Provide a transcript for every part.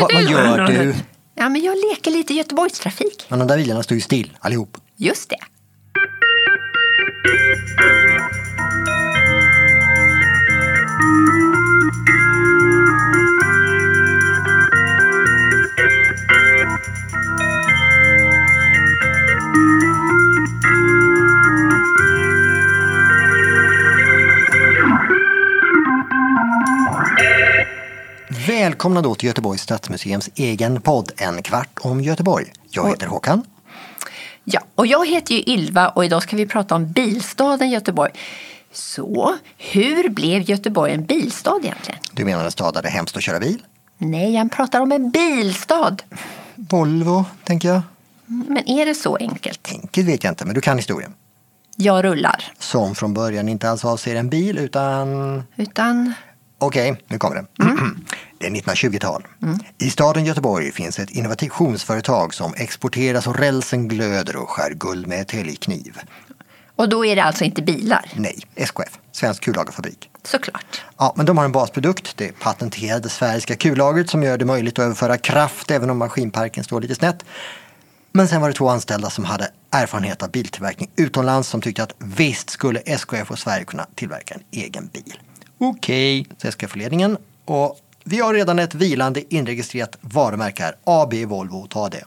Vad, gör du? Ja, men jag leker lite Göteborgstrafik. Men de där bilarna står ju still allihop. Just det. Välkomna då till Göteborgs stadsmuseums egen podd En kvart om Göteborg. Jag heter Håkan. Ja, och jag heter ju Ylva och idag ska vi prata om bilstaden Göteborg. Så, hur blev Göteborg en bilstad egentligen? Du menar en stad där det är hemskt att köra bil? Nej, jag pratar om en bilstad. Volvo, tänker jag. Men är det så enkelt? Enkelt vet jag inte, men du kan historien. Jag rullar. Som från början inte alls avser en bil utan... Utan, Okej, nu kommer det. Det är 1920-tal. I staden Göteborg finns ett innovationsföretag som exporterar så rälsen glöder och skär guld med täljkniv. och då är det alltså inte bilar, Nej, SKF, Svensk Kullagerfabrik. såklart. Ja, men de har en basprodukt, det patenterade sfäriska kullagret som gör det möjligt att överföra kraft även om maskinparken står lite snett. Men sen var det två anställda som hade erfarenhet av biltillverkning utomlands som tyckte att visst skulle SKF och Sverige kunna tillverka en egen bil. Okej, så SKF-ledningen och vi har redan ett vilande inregistrerat varumärke här, AB Volvo, ta det.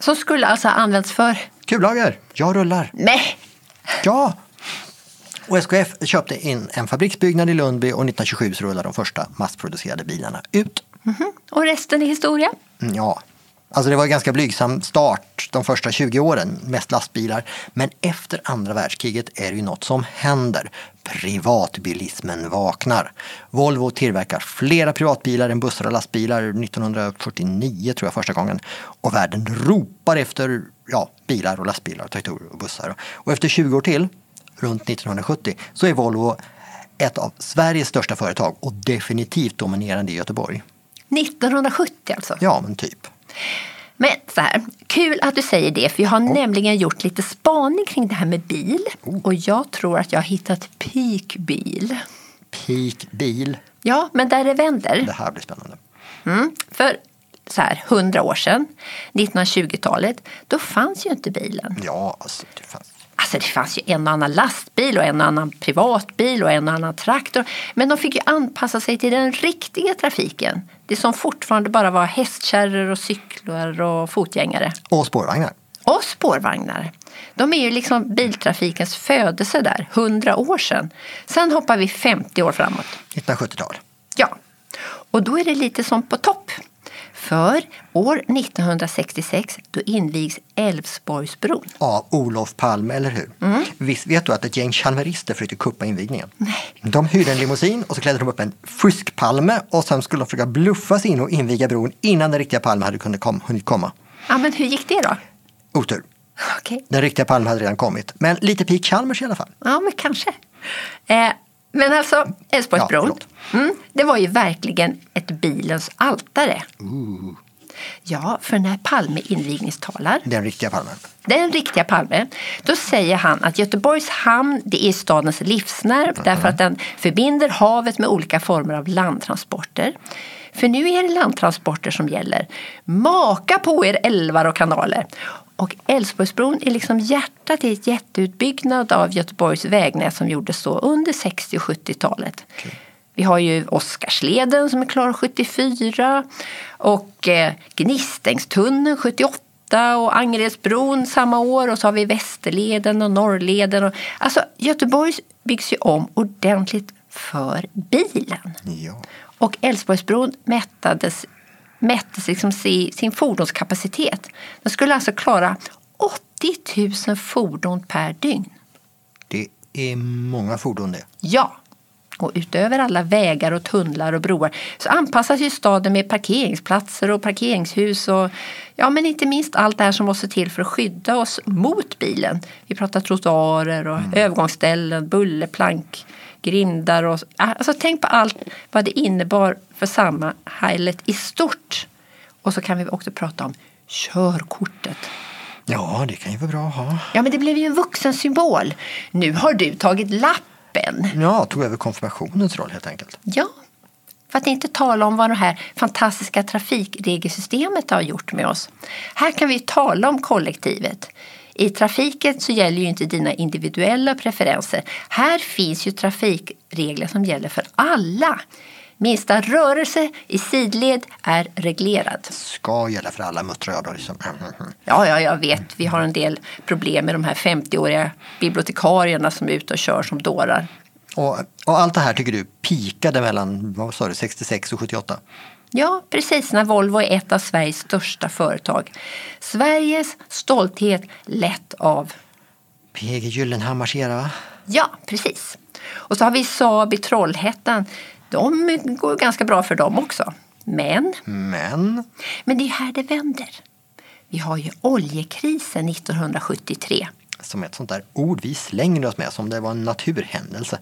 Som skulle alltså ha använts för... Kullager, jag rullar. Nej! Ja! Och SKF köpte in en fabriksbyggnad i Lundby och 1927 så rullade de första massproducerade bilarna ut. Och resten är historia. Mm, Ja, alltså det var en ganska blygsam start de första 20 åren, mest lastbilar. Men efter andra världskriget är det ju något som händer. Privatbilismen vaknar. Volvo tillverkar flera privatbilar än bussar och lastbilar 1949 tror jag första gången. Och världen ropar efter ja, bilar och lastbilar, traktorer och bussar. Och efter 20 år till, runt 1970, så är Volvo ett av Sveriges största företag och definitivt dominerande i Göteborg. 1970 alltså. Ja, men typ. Men så här, kul att du säger det, för jag har nämligen gjort lite spaning kring det här med bil. Och jag tror att jag har hittat peakbil. Peak bil. Ja, men där det vänder. Det här blir spännande. Mm. För så här, 100 år sedan, 1920-talet, då fanns ju inte bilen. Ja, alltså det fanns. Alltså det fanns ju en och annan lastbil och en och annan privatbil och en och annan traktor. Men de fick ju anpassa sig till den riktiga trafiken. Det som fortfarande bara var hästkärror och cyklar och fotgängare. Och spårvagnar. Och spårvagnar. De är ju liksom biltrafikens födelse där, 100 år sedan. Sen hoppar vi 50 år framåt. 1970-tal. Ja, och då är det lite som på topp. För år 1966 då invigs Älvsborgsbron. Av Olof Palme, eller hur? Visst vet du att ett gäng chalmerister försökte kuppa invigningen? Nej. De hyrde en limousin och så klädde de upp en fuskpalme och sen skulle de försöka bluffa sig in och inviga bron innan den riktiga Palme hade kunnat kom, hunnit komma. Ja, men hur gick det då? Otur. Okej. Den riktiga Palme hade redan kommit. Men lite pik Chalmers i alla fall. Ja, men kanske. Eh, men alltså, Älvsborgsbron, Ja, mm, det var ju verkligen ett bilens altare. Ja, för när Palme invigningstalar, Den riktiga Palme. den riktiga Palme, då säger han att Göteborgs hamn det är stadens livsnerv därför att den förbinder havet med olika former av landtransporter. För nu är det landtransporter som gäller. Maka på er älvar och kanaler! Och Älvsborgsbron är liksom hjärtat i ett jätteutbyggnad av Göteborgs vägnät som gjordes så under 60 och 70-talet. Vi har ju Oscarsleden som är klar 74 och eh, Gnistängstunneln 78 och Angeredsbron samma år och så har vi Västerleden och Norrleden. Och, alltså Göteborg byggs ju om ordentligt för bilen. Ja. Och Älvsborgsbron mättades, mättes liksom si- sin fordonskapacitet. Den skulle alltså klara 80 000 fordon per dygn. Det är många fordon det. Ja, och utöver alla vägar och tunnlar och broar så anpassas ju staden med parkeringsplatser och parkeringshus och ja, men inte minst allt det här som måste till för att skydda oss mot bilen. Vi pratar trottoarer och övergångsställen, bullerplank, grindar och alltså tänk på allt vad det innebar för samhället i stort. Och så kan vi också prata om körkortet. Ja, det kan ju vara bra att ha. Ja, men det blev ju en vuxensymbol. Nu har du tagit lappen. Ja, tog över konfirmationens roll helt enkelt. Ja, För att inte tala om vad det här fantastiska trafikregelsystemet har gjort med oss. Här kan vi tala om kollektivet. I trafiken så gäller ju inte dina individuella preferenser. Här finns ju trafikregler som gäller för alla. Minsta rörelse i sidled är reglerad. Ska gälla för alla muttrar jag då. Liksom. Ja, ja, jag vet. Vi har en del problem med de här 50-åriga bibliotekarierna som är ute och kör som dårar. Och, och allt det här tycker du pikade mellan vad sa du, 66 och 78? Ja, precis när Volvo är ett av Sveriges största företag. Sveriges stolthet lett av PG Gyllenhammars era va? Ja, precis. Och så har vi Saab i Trollhättan. De går ganska bra för dem också. Men, Men, men det är här det vänder. Vi har ju oljekrisen 1973. som ett sånt där ord vi slänger oss med som det var en naturhändelse.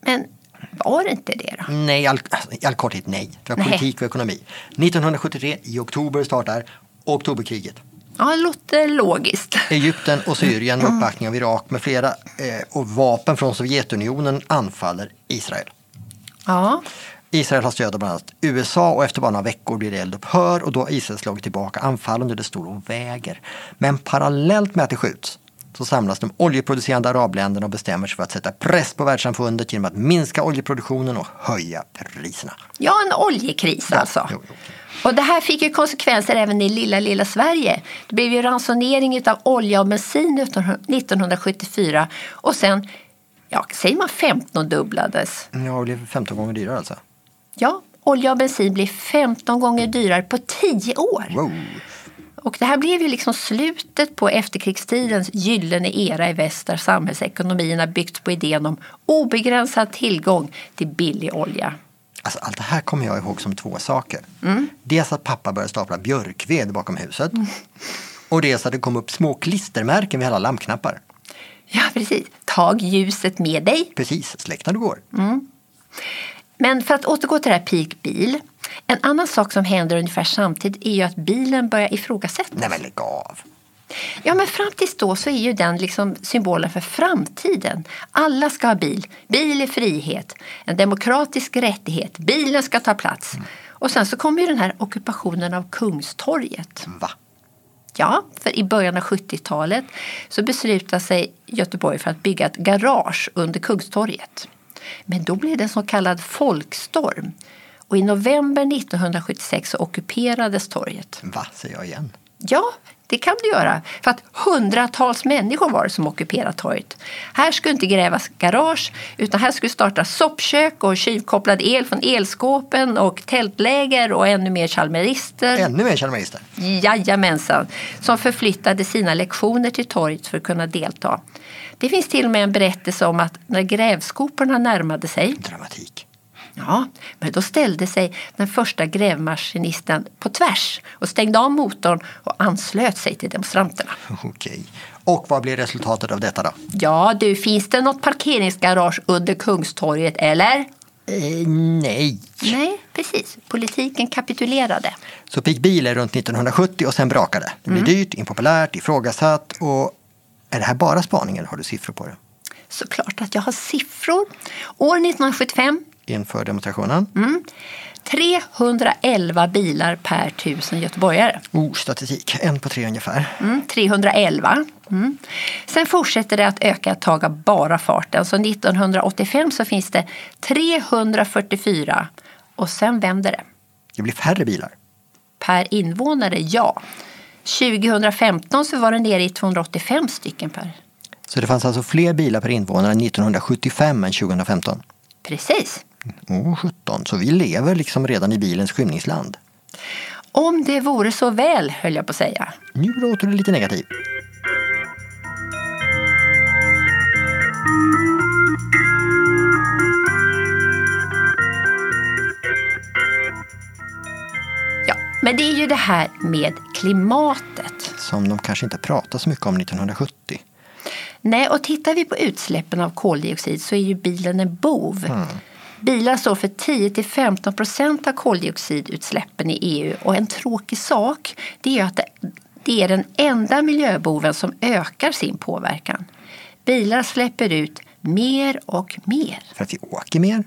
Men var det inte det då? Nej, i all, alltså, all korthet nej. Det var Nej. politik och ekonomi. 1973 i oktober startar oktoberkriget. Ja, det låter logiskt. Egypten och Syrien med uppbackning av Irak med flera eh, och vapen från Sovjetunionen anfaller Israel. Ja, Israel har stöd av bland annat USA och efter bara några veckor blir det eldupphör och då har Israel slagit tillbaka anfallen och det står och väger. Men parallellt med att det skjuts så samlas de oljeproducerande arabländerna och bestämmer sig för att sätta press på världssamfundet genom att minska oljeproduktionen och höja priserna. ja en oljekris alltså. jo, jo. Och det här fick ju konsekvenser även i lilla, lilla Sverige. Det blev ju ransonering av olja och bensin 1974 och sen, ja, säger man 15 dubblades. Ja, det blev 15 gånger dyrare alltså. Ja, olja och bensin blir 15 gånger dyrare på 10 år. Wow. Och det här blev ju liksom slutet på efterkrigstidens gyllene era i väst där samhällsekonomierna byggts på idén om obegränsad tillgång till billig olja. Alltså, allt det här kommer jag ihåg som två saker. Dels att pappa började stapla björkved bakom huset. Och dels att det kom upp små klistermärken vid alla lampknappar. Ja, precis. Tag ljuset med dig. Precis, släck när du går. Men för att återgå till det här peak bil. En annan sak som händer ungefär samtidigt är ju att bilen börjar ifrågasättas. Nej men lägg av. Ja, men fram tills då så är ju den liksom symbolen för framtiden. Alla ska ha bil. Bil är frihet. En demokratisk rättighet. Bilen ska ta plats. Och sen så kommer ju den här ockupationen av Kungstorget. Va? Ja, för i början av 70-talet så beslutade sig Göteborg för att bygga ett garage under Kungstorget. Men då blev det en så kallad folkstorm. Och i november 1976 så ockuperades torget. Va, säger jag igen. Ja, det kan du göra. För att hundratals människor var det som ockuperade torget. Här skulle inte grävas garage utan här skulle startas soppkök och tjuvkopplad el från elskåpen och tältläger och ännu mer chalmerister. Ännu mer chalmerister. Jajamensan, som förflyttade sina lektioner till torget för att kunna delta. Det finns till och med en berättelse om att när grävskoporna närmade sig Dramatik. Ja, men då ställde sig den första grävmaskinisten på tvärs och stängde av motorn och anslöt sig till demonstranterna. Okej. Och vad blir resultatet av detta då? Ja du, finns det något parkeringsgarage under Kungstorget eller? Eh, nej. Nej, precis. Politiken kapitulerade. Så fick bilen runt 1970 och sen brakade. Det blev dyrt, impopulärt, ifrågasatt och är det här bara spaning eller har du siffror på det? Såklart att jag har siffror. År 1975 Inför demonstrationen? 311 bilar per tusen göteborgare. Oh, statistik. En på tre ungefär. Mm, 311. Mm. Sen fortsätter det att öka ett tag av bara farten. Så 1985 så finns det 344 och sen vänder det. Det blir färre bilar. Per invånare, ja. 2015 så var det nere i 285 stycken per. Så det fanns alltså fler bilar per invånare 1975 än 2015. Precis. Åh, 17. Så vi lever liksom redan i bilens skymningsland. Om det vore så väl, höll jag på att säga. Nu låter du lite negativ. Ja, men det är ju det här med klimatet. Som de kanske inte pratar så mycket om 1970. Nej, och tittar vi på utsläppen av koldioxid så är ju bilen en bov. Bilar står för 10-15 procent av koldioxidutsläppen i EU och en tråkig sak det är att det, det är den enda miljöboven som ökar sin påverkan. Bilar släpper ut mer och mer. För att vi åker mer.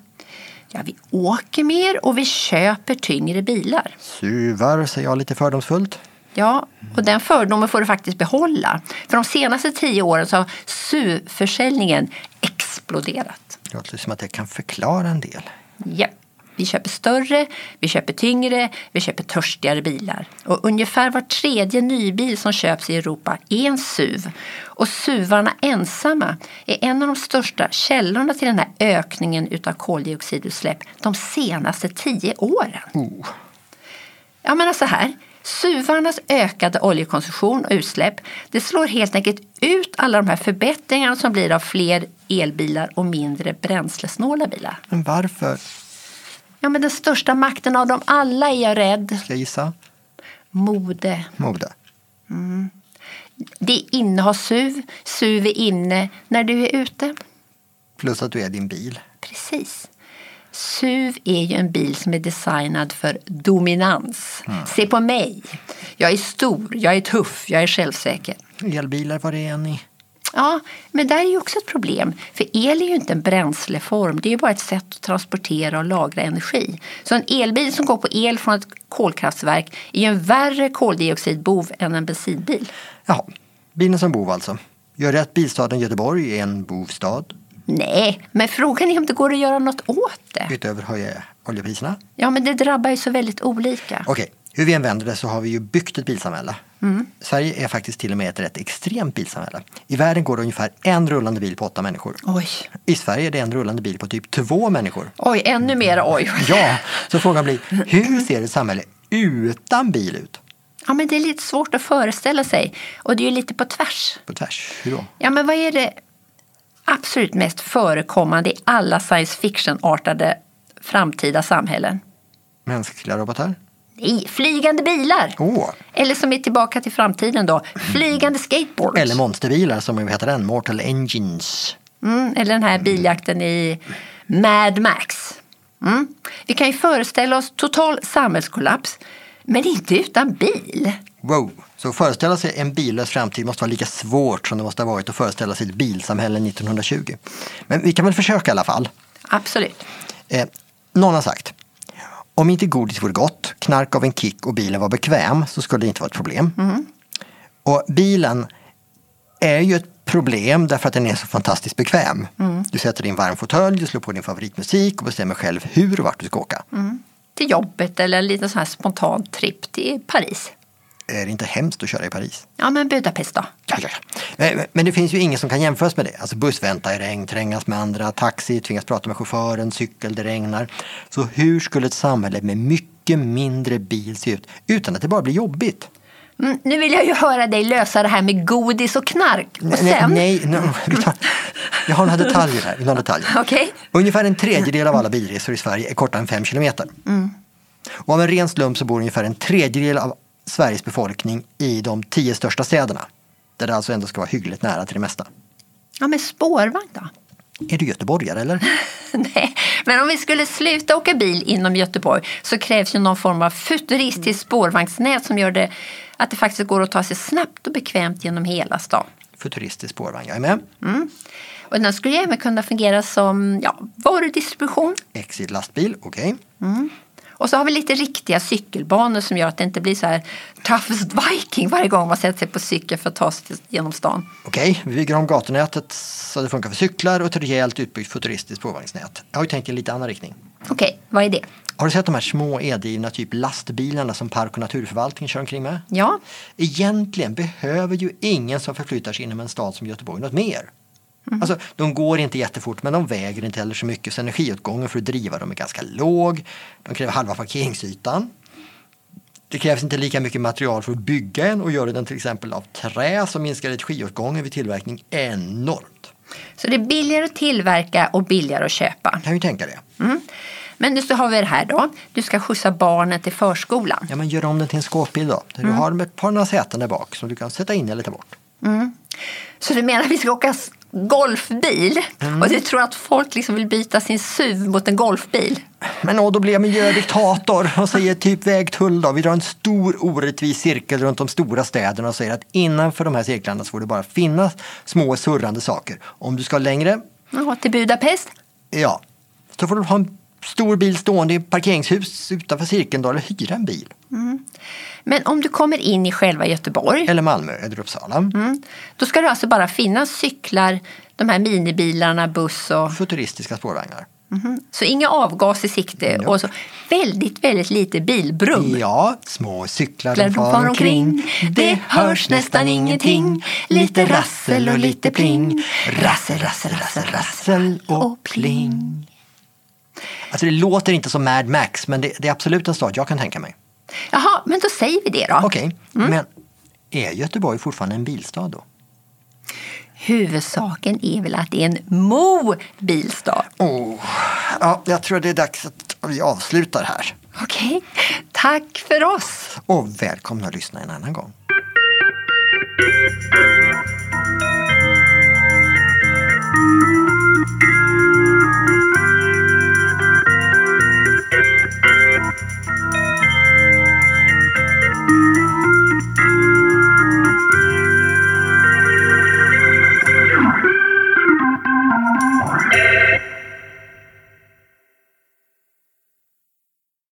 Ja, vi åker mer och vi köper tyngre bilar. Suvar, säger jag lite fördomsfullt. Ja, och den fördomen får du faktiskt behålla. För de senaste tio åren så har SUV-försäljningen exploderat. Det låter som att det kan förklara en del. Ja. Vi köper större, vi köper tyngre, vi köper törstigare bilar. Och ungefär var tredje nybil som köps i Europa är en SUV. Och SUVarna ensamma är en av de största källorna till den här ökningen utav koldioxidutsläpp de senaste tio åren. Oh. Jag menar så här, SUVarnas ökade oljekonsumtion och utsläpp det slår helt enkelt ut alla de här förbättringarna som blir av fler elbilar och mindre bränslesnåla bilar. Men varför? Ja, men den största makten av dem alla är jag rädd. Ska jag gissa? Mode. Mode. Det är inne att ha SUV. SUV är inne när du är ute. Plus att du är din bil. Precis. SUV är ju en bil som är designad för dominans. Se på mig. Jag är stor, jag är tuff, jag är självsäker. Elbilar, vad det är ni? Ja, men där är ju också ett problem. För el är ju inte en bränsleform. Det är ju bara ett sätt att transportera och lagra energi. Så en elbil som går på el från ett kolkraftverk är ju en värre koldioxidbov än en bensinbil. Jaha, bilen som bov alltså. Gör att bilstaden Göteborg är en bovstad? Nej, men frågan är om det går att göra något åt det. Utöver höja oljepriserna? Ja, men det drabbar ju så väldigt olika. Okej, hur vi än vänder det så har vi ju byggt ett bilsamhälle. Sverige är faktiskt till och med ett rätt extremt bilsamhälle. I världen går det ungefär en rullande bil på åtta människor. Oj, I Sverige är det en rullande bil på typ två människor. oj, ännu mer oj. Ja, så frågan blir, hur ser ett samhälle utan bil ut? Ja, men det är lite svårt att föreställa sig. Och det är ju lite på tvärs. På tvärs, hur då? Ja, men vad är det absolut mest förekommande i alla science fiction-artade framtida samhällen? Mänskliga robotar? Nej, flygande bilar! Åh, Eller som är tillbaka till framtiden då, flygande skateboards. eller monsterbilar som heter den, Mortal Engines. Mm, eller den här biljakten i Mad Max. Mm. Vi kan ju föreställa oss total samhällskollaps, men inte utan bil. Wow! Så att föreställa sig en billös framtid måste vara lika svårt som det måste ha varit att föreställa sig ett bilsamhälle 1920. Men vi kan väl försöka i alla fall. Absolut. Eh, någon har sagt, om inte godis vore gott, knark av en kick och bilen var bekväm så skulle det inte vara ett problem. Och bilen är ju ett problem därför att den är så fantastiskt bekväm. Du sätter din varm fåtölj, du slår på din favoritmusik och bestämmer själv hur och vart du ska åka. Till jobbet eller en liten sån här spontan tripp till Paris. Är det inte hemskt att köra i Paris? Ja, men Budapest då? Ja, ja, ja. Men, men det finns ju ingen som kan jämföras med det. Alltså buss vänta i regn, trängas med andra, taxi, tvingas prata med chauffören, cykel, det regnar. Så hur skulle ett samhälle med mycket mindre bil se ut utan att det bara blir jobbigt? Mm, nu vill jag ju höra dig lösa det här med godis och knark. Och Nej, sen... nej, nej tar, jag har några detaljer här. Några detaljer. Okej. Ungefär en tredjedel av alla bilresor i Sverige är kortare än fem kilometer. Och av en ren slump så bor ungefär en tredjedel av Sveriges befolkning i de tio största städerna. Där det alltså ändå ska vara hyggligt nära till det mesta. Ja, men spårvagn då? Är du göteborgare eller? Nej, men om vi skulle sluta åka bil inom Göteborg så krävs ju någon form av futuristiskt spårvagnsnät som gör det att det faktiskt går att ta sig snabbt och bekvämt genom hela stan. Futuristisk spårvagn, jag är med. Och den skulle ju även kunna fungera som ja, varudistribution. Exit lastbil, okej. Och så har vi lite riktiga cykelbanor som gör att det inte blir så här toughest viking varje gång man sätter sig på cykel för att ta sig genom stan. Okej, vi bygger om gatunätet så det funkar för cyklar och ett rejält utbyggt futuristiskt spårvagnsnät. Jag har ju tänkt i en lite annan riktning. Okej, vad är det? Har du sett de här små eldrivna typ lastbilarna som Park och naturförvaltningen kör omkring med? Ja, Egentligen behöver ju ingen som förflyttar sig inom en stad som Göteborg något mer. Alltså, de går inte jättefort men de väger inte heller så mycket så energiåtgången för att driva dem är ganska låg. De kräver halva parkeringsytan. Det krävs inte lika mycket material för att bygga en och göra den till exempel av trä som minskar energiåtgången vid tillverkning enormt. så det är billigare att tillverka och billigare att köpa. Kan ju tänka det. Mm. Men så har vi det här då. Du ska skjutsa barnen till förskolan. Ja men gör om den till en skåpbil då. Du har ett par några säten där bak som du kan sätta in eller ta bort. Så du menar att vi ska åka golfbil? Och du tror att folk liksom vill byta sin SUV mot en golfbil? Men åh, då blir jag miljödiktator och säger typ vägtull då. Vi drar en stor orättvis cirkel runt de stora städerna och säger att innanför de här cirklarna så får det bara finnas små surrande saker. Om du ska längre, Ja, till Budapest? ja, så får du ha en stor bil stående i parkeringshus utanför Cirkeln eller hyra en bil. Men om du kommer in i själva Göteborg, Eller Malmö eller Uppsala. mm, då ska det alltså bara finnas cyklar, de här minibilarna, buss och Futuristiska spårvagnar. så inga avgas i sikte och så väldigt, väldigt lite bilbrum. Ja, små cyklar Cyklar de far omkring. Det hörs nästan ingenting. Lite rassel och lite pling. Rassel, rassel, rassel, rassel och pling. Alltså det låter inte som Mad Max, men det, det är absolut en stad jag kan tänka mig. Jaha, men då säger vi det då. Okej, men är Göteborg fortfarande en bilstad då? Huvudsaken är väl att det är en mobilstad. Oh, ja, jag tror det är dags att vi avslutar här. Okej, tack för oss. Och välkomna att lyssna en annan gång.